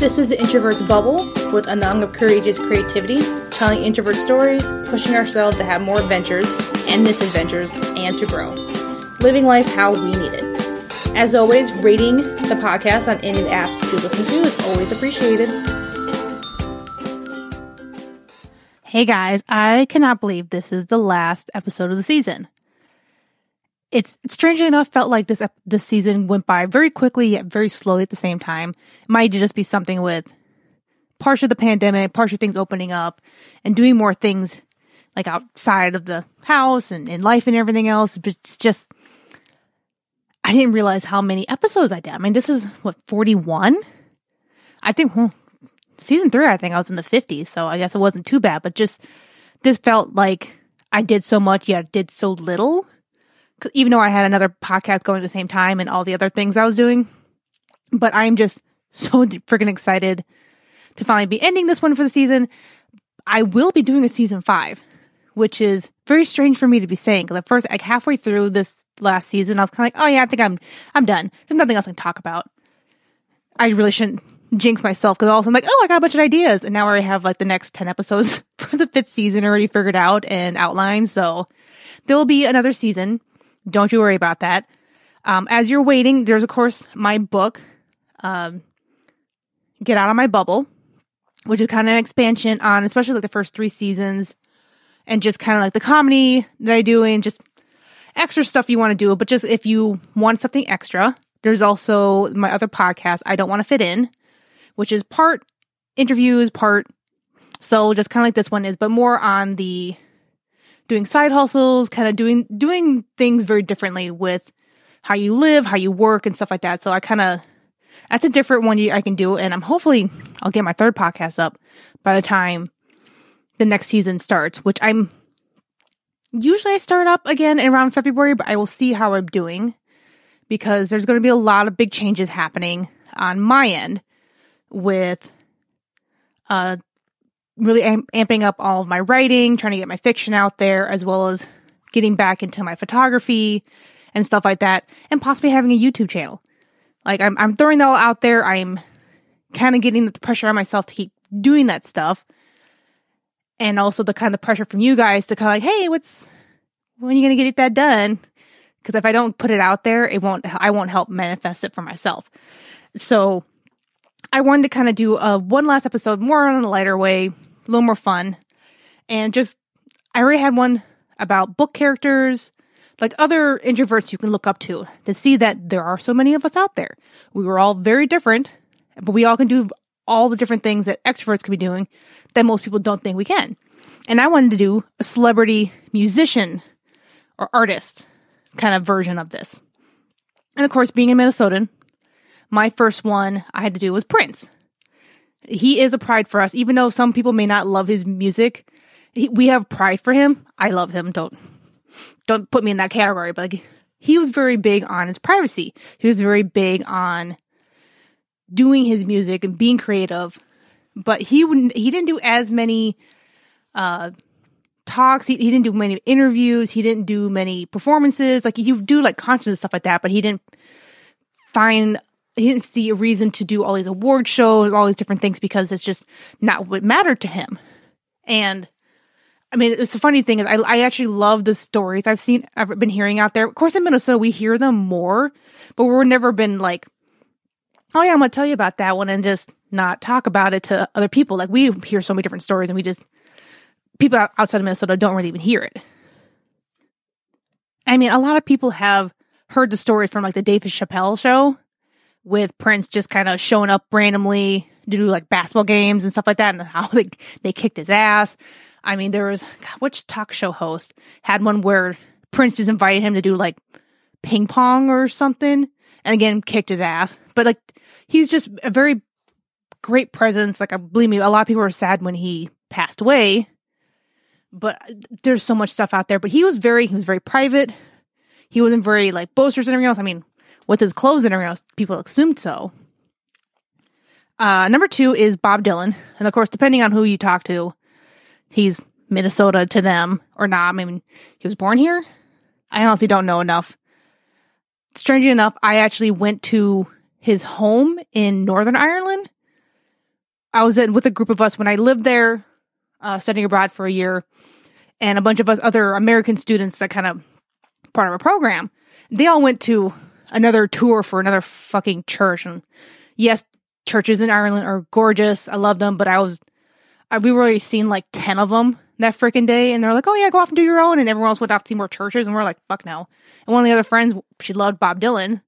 This is the Introvert's Bubble with Anang of Courageous Creativity, telling introvert stories, pushing ourselves to have more adventures and misadventures, and to grow. Living life how we need it. As always, rating the podcast on any apps you listen to is always appreciated. Hey guys, I cannot believe this is the last episode of the season. It's strangely enough felt like this this season went by very quickly yet very slowly at the same time. It might just be something with partial the pandemic, partial things opening up, and doing more things like outside of the house and in life and everything else. But it's just I didn't realize how many episodes I did. I mean, this is what, 41? I think well, season three, I think I was in the 50s, so I guess it wasn't too bad, but just this felt like I did so much, yet did so little. Even though I had another podcast going at the same time and all the other things I was doing. But I'm just so freaking excited to finally be ending this one for the season. I will be doing a season five which is very strange for me to be saying. Because at first, like halfway through this last season, I was kind of like, "Oh yeah, I think I'm I'm done. There's nothing else I can talk about." I really shouldn't jinx myself because also I'm like, "Oh, I got a bunch of ideas," and now I already have like the next ten episodes for the fifth season already figured out and outlined. So there will be another season. Don't you worry about that. Um, as you're waiting, there's of course my book, um, "Get Out of My Bubble," which is kind of an expansion on, especially like the first three seasons and just kind of like the comedy that I do and just extra stuff you want to do. But just if you want something extra, there's also my other podcast, I Don't Want to Fit In, which is part interviews, part so just kind of like this one is, but more on the doing side hustles, kind of doing doing things very differently with how you live, how you work, and stuff like that. So I kind of that's a different one I can do, and I'm hopefully I'll get my third podcast up by the time the next season starts, which I'm usually I start up again around February, but I will see how I'm doing because there's going to be a lot of big changes happening on my end with uh really amping up all of my writing, trying to get my fiction out there as well as getting back into my photography and stuff like that and possibly having a YouTube channel. Like I'm I'm throwing that all out there. I'm kind of getting the pressure on myself to keep doing that stuff and also the kind of pressure from you guys to kind of like, hey, what's when are you to get that done? Because if I don't put it out there, it won't. I won't help manifest it for myself. So I wanted to kind of do a one last episode, more on a lighter way, a little more fun, and just I already had one about book characters, like other introverts you can look up to to see that there are so many of us out there. We were all very different, but we all can do all the different things that extroverts could be doing that most people don't think we can. And I wanted to do a celebrity musician or artist kind of version of this. And of course, being a Minnesotan, my first one I had to do was Prince. He is a pride for us, even though some people may not love his music. He, we have pride for him. I love him. Don't don't put me in that category. But like, he was very big on his privacy. He was very big on doing his music and being creative but he wouldn't he didn't do as many uh talks he, he didn't do many interviews he didn't do many performances like he would do like concerts and stuff like that but he didn't find he didn't see a reason to do all these award shows all these different things because it's just not what mattered to him and I mean, it's a funny thing is I, I actually love the stories I've seen, I've been hearing out there. Of course, in Minnesota, we hear them more, but we're never been like, oh yeah, I'm going to tell you about that one and just not talk about it to other people. Like we hear so many different stories and we just, people outside of Minnesota don't really even hear it. I mean, a lot of people have heard the stories from like the David Chappelle show with Prince just kind of showing up randomly to do like basketball games and stuff like that and how they, they kicked his ass. I mean, there was, God, which talk show host had one where Prince just invited him to do like ping pong or something and again kicked his ass. But like, he's just a very great presence. Like, I believe me, a lot of people were sad when he passed away, but there's so much stuff out there. But he was very, he was very private. He wasn't very like boasters and everything else. I mean, with his clothes and everything else, people assumed so. Uh, number two is Bob Dylan. And of course, depending on who you talk to, he's Minnesota to them or not. I mean, he was born here. I honestly don't know enough. Strangely enough, I actually went to his home in Northern Ireland I was in with a group of us when I lived there, uh, studying abroad for a year, and a bunch of us other American students that kind of part of a program. They all went to another tour for another fucking church. And yes, churches in Ireland are gorgeous. I love them, but I was, I, we were already seen like 10 of them that freaking day. And they're like, oh yeah, go off and do your own. And everyone else went off to see more churches. And we're like, fuck no. And one of the other friends, she loved Bob Dylan.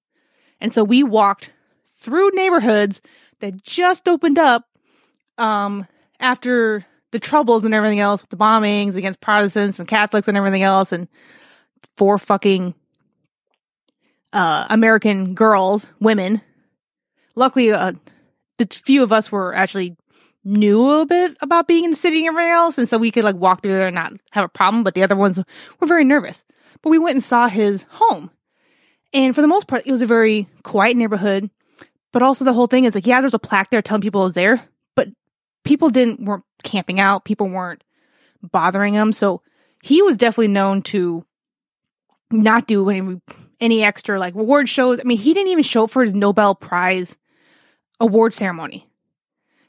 And so we walked through neighborhoods that just opened up, um, after the troubles and everything else with the bombings against Protestants and Catholics and everything else. And four fucking uh, American girls, women. Luckily, uh, the few of us were actually knew a bit about being in the city and everything else, and so we could like walk through there and not have a problem. But the other ones were very nervous. But we went and saw his home, and for the most part, it was a very quiet neighborhood. But also, the whole thing is like, yeah, there's a plaque there telling people it was there, but people didn't weren't camping out. People weren't bothering him, so he was definitely known to not do any any extra like award shows. I mean, he didn't even show up for his Nobel Prize award ceremony.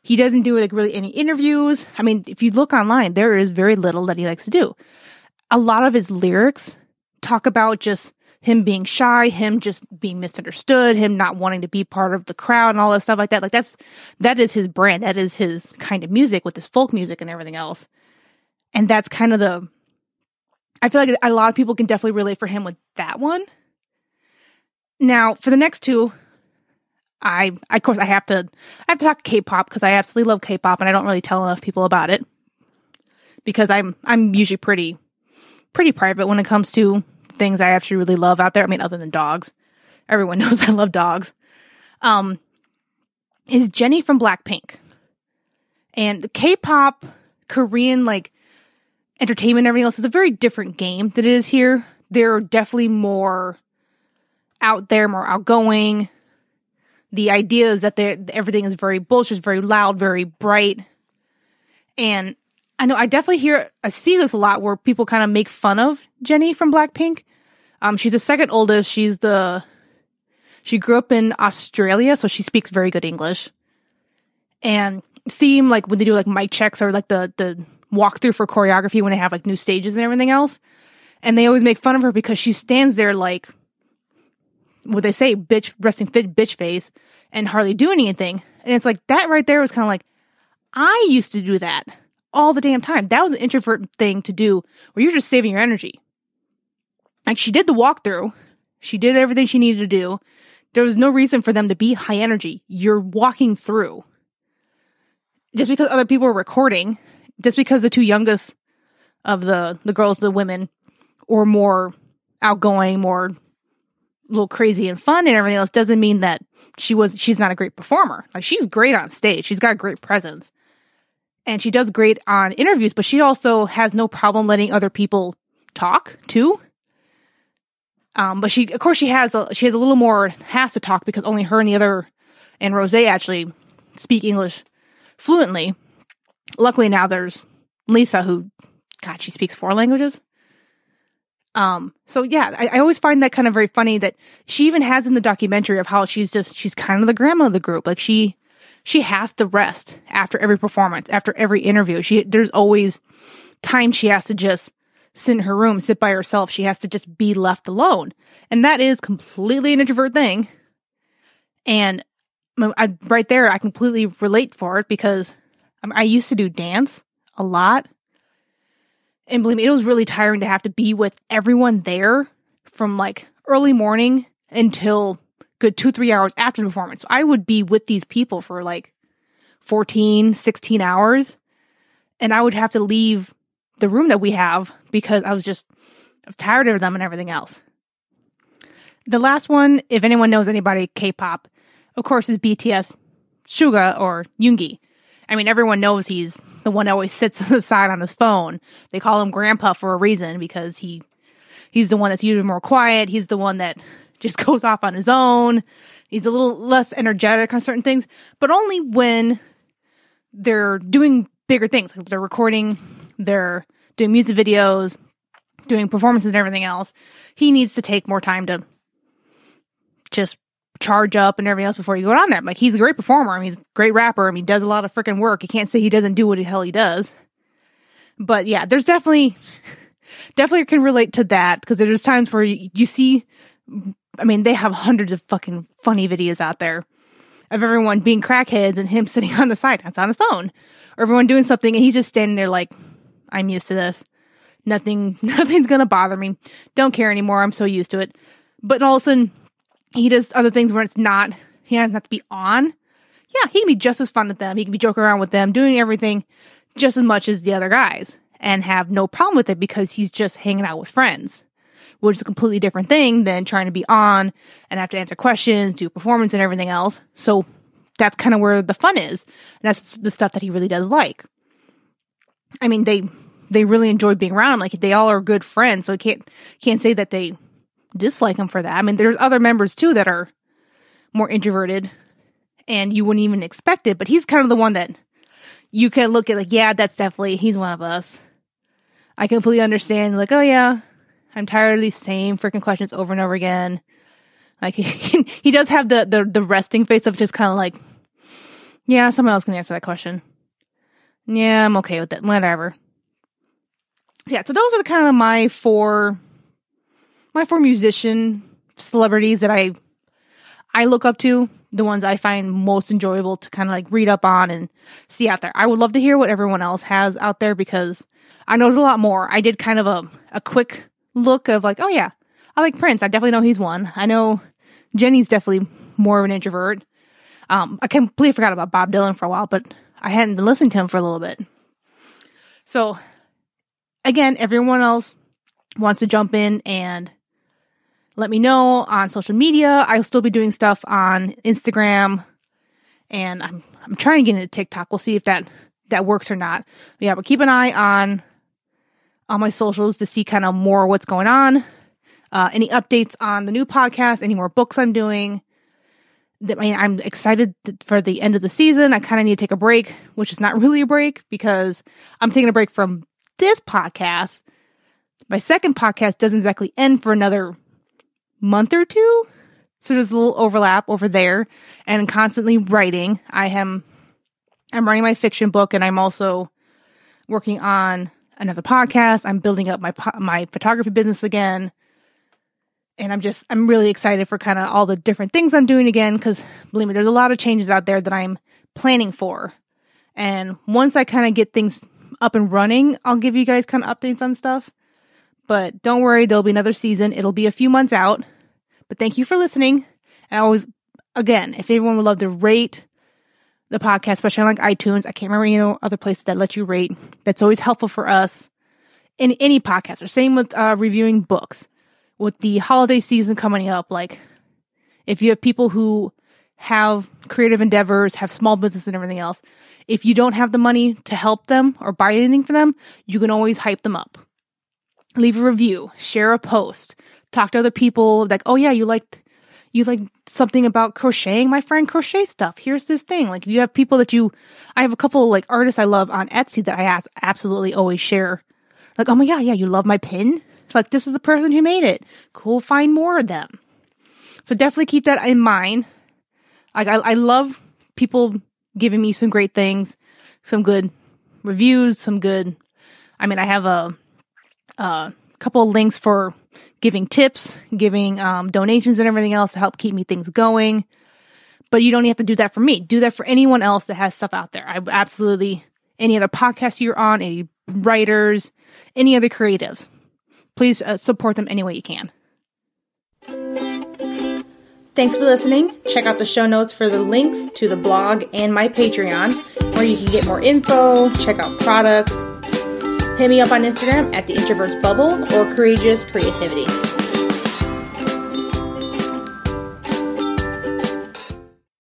He doesn't do like really any interviews. I mean, if you look online, there is very little that he likes to do. A lot of his lyrics talk about just him being shy, him just being misunderstood, him not wanting to be part of the crowd and all that stuff like that. Like that's that is his brand. That is his kind of music with his folk music and everything else. And that's kind of the I feel like a lot of people can definitely relate for him with that one. Now, for the next two, I, of course, I have to, I have to talk K-pop because I absolutely love K-pop and I don't really tell enough people about it because I'm, I'm usually pretty, pretty private when it comes to things I actually really love out there. I mean, other than dogs, everyone knows I love dogs. Um, is Jennie from Blackpink and the K-pop, Korean, like entertainment everything else is a very different game than it is here. They're definitely more out there, more outgoing. The idea is that everything is very bullshit, very loud, very bright. And I know I definitely hear, I see this a lot where people kind of make fun of Jennie from Blackpink. Um, she's the second oldest. She's the, she grew up in Australia, so she speaks very good English. And seem like when they do like mic checks or like the, the walkthrough for choreography when they have like new stages and everything else. And they always make fun of her because she stands there like what they say, bitch, resting fit bitch face and hardly do anything. And it's like that right there was kind of like, I used to do that all the damn time. That was an introvert thing to do where you're just saving your energy. Like she did the walkthrough. She did everything she needed to do. There was no reason for them to be high energy. You're walking through. Just because other people are recording just because the two youngest of the the girls, the women, or more outgoing, more little crazy and fun and everything else doesn't mean that she was she's not a great performer. Like she's great on stage. She's got a great presence. And she does great on interviews, but she also has no problem letting other people talk too. Um, but she, of course, she has a, she has a little more has to talk because only her and the other and Rosé actually speak English fluently luckily now there's Lisa who, God, she speaks four languages. Um, so yeah, I, I, always find that kind of very funny that she even has in the documentary of how she's just, she's kind of the grandma of the group. Like she, she has to rest after every performance, after every interview. She, there's always time she has to just sit in her room, sit by herself. She has to just be left alone. And that is completely an introvert thing. And I, right there, I completely relate for it because I used to do dance a lot. And believe me, it was really tiring to have to be with everyone there from like early morning until good two, three hours after the performance. So I would be with these people for like 14, 16 hours. And I would have to leave the room that we have because I was just I was tired of them and everything else. The last one, if anyone knows anybody K-pop, of course, is BTS Suga or Yoongi. I mean, everyone knows he's the one that always sits on the side on his phone. They call him Grandpa for a reason because he he's the one that's usually more quiet. He's the one that just goes off on his own. He's a little less energetic on certain things, but only when they're doing bigger things. Like they're recording, they're doing music videos, doing performances and everything else. He needs to take more time to just charge up and everything else before you go on there. I'm like, he's a great performer. I mean, he's a great rapper. I mean, he does a lot of freaking work. You can't say he doesn't do what the hell he does. But yeah, there's definitely, definitely can relate to that because there's times where you, you see, I mean, they have hundreds of fucking funny videos out there of everyone being crackheads and him sitting on the side, that's on his phone, or everyone doing something and he's just standing there like, I'm used to this. Nothing, nothing's gonna bother me. Don't care anymore. I'm so used to it. But all of a sudden, he does other things where it's not, he doesn't have to be on. Yeah, he can be just as fun with them. He can be joking around with them, doing everything just as much as the other guys and have no problem with it because he's just hanging out with friends, which is a completely different thing than trying to be on and have to answer questions, do performance and everything else. So that's kind of where the fun is. And that's the stuff that he really does like. I mean, they, they really enjoy being around him. Like they all are good friends. So can't, can't say that they dislike him for that. I mean, there's other members too that are more introverted and you wouldn't even expect it, but he's kind of the one that you can look at like, yeah, that's definitely, he's one of us. I completely understand, like, oh yeah, I'm tired of these same freaking questions over and over again. Like he, he does have the, the, the resting face of just kind of like, yeah, someone else can answer that question. Yeah, I'm okay with it. Whatever. Yeah, so those are the kind of my four, my four musician celebrities that I, I look up to the ones I find most enjoyable to kind of like read up on and see out there. I would love to hear what everyone else has out there because I know there's a lot more. I did kind of a, a quick look of like, oh yeah, I like Prince. I definitely know he's one. I know Jennie's definitely more of an introvert. Um, I completely forgot about Bob Dylan for a while, but I hadn't been listening to him for a little bit. So again, everyone else wants to jump in and let me know on social media. I'll still be doing stuff on Instagram and I'm I'm trying to get into TikTok. We'll see if that that works or not. But yeah, but keep an eye on on my socials to see kind of more what's going on. Uh, any updates on the new podcast, any more books I'm doing. I mean, I'm excited for the end of the season. I kind of need to take a break, which is not really a break because I'm taking a break from this podcast. My second podcast doesn't exactly end for another month or two. So there's a little overlap over there and constantly writing. I am, I'm writing my fiction book and I'm also working on another podcast. I'm building up my, my photography business again. And I'm just, I'm really excited for kind of all the different things I'm doing again. Cause believe me, there's a lot of changes out there that I'm planning for. And once I kind of get things up and running, I'll give you guys kind of updates on stuff. But don't worry, there'll be another season. It'll be a few months out. But thank you for listening. And I always, again, if everyone would love to rate the podcast, especially on like iTunes, I can't remember any other places that let you rate. That's always helpful for us in any podcast. Or same with uh, reviewing books. With the holiday season coming up, like if you have people who have creative endeavors, have small business and everything else, if you don't have the money to help them or buy anything for them, you can always hype them up. Leave a review, share a post, talk to other people like, oh yeah, you liked you like something about crocheting, my friend crochet stuff. Here's this thing. Like you have people that you I have a couple like artists I love on Etsy that I ask absolutely always share. Like, oh my god, yeah, you love my pin? Like this is the person who made it. Cool, find more of them. So definitely keep that in mind. Like I, I love people giving me some great things, some good reviews, some good I mean I have a a couple links for giving tips, giving um, donations and everything else to help keep me things going. But you don't have to do that for me. Do that for anyone else that has stuff out there. I absolutely, any other podcasts you're on, any writers, any other creatives, please uh, support them any way you can. Thanks for listening. Check out the show notes for the links to the blog and my Patreon, where you can get more info, check out products, Hit me up on Instagram at the Introverts Bubble or Courageous Creativity.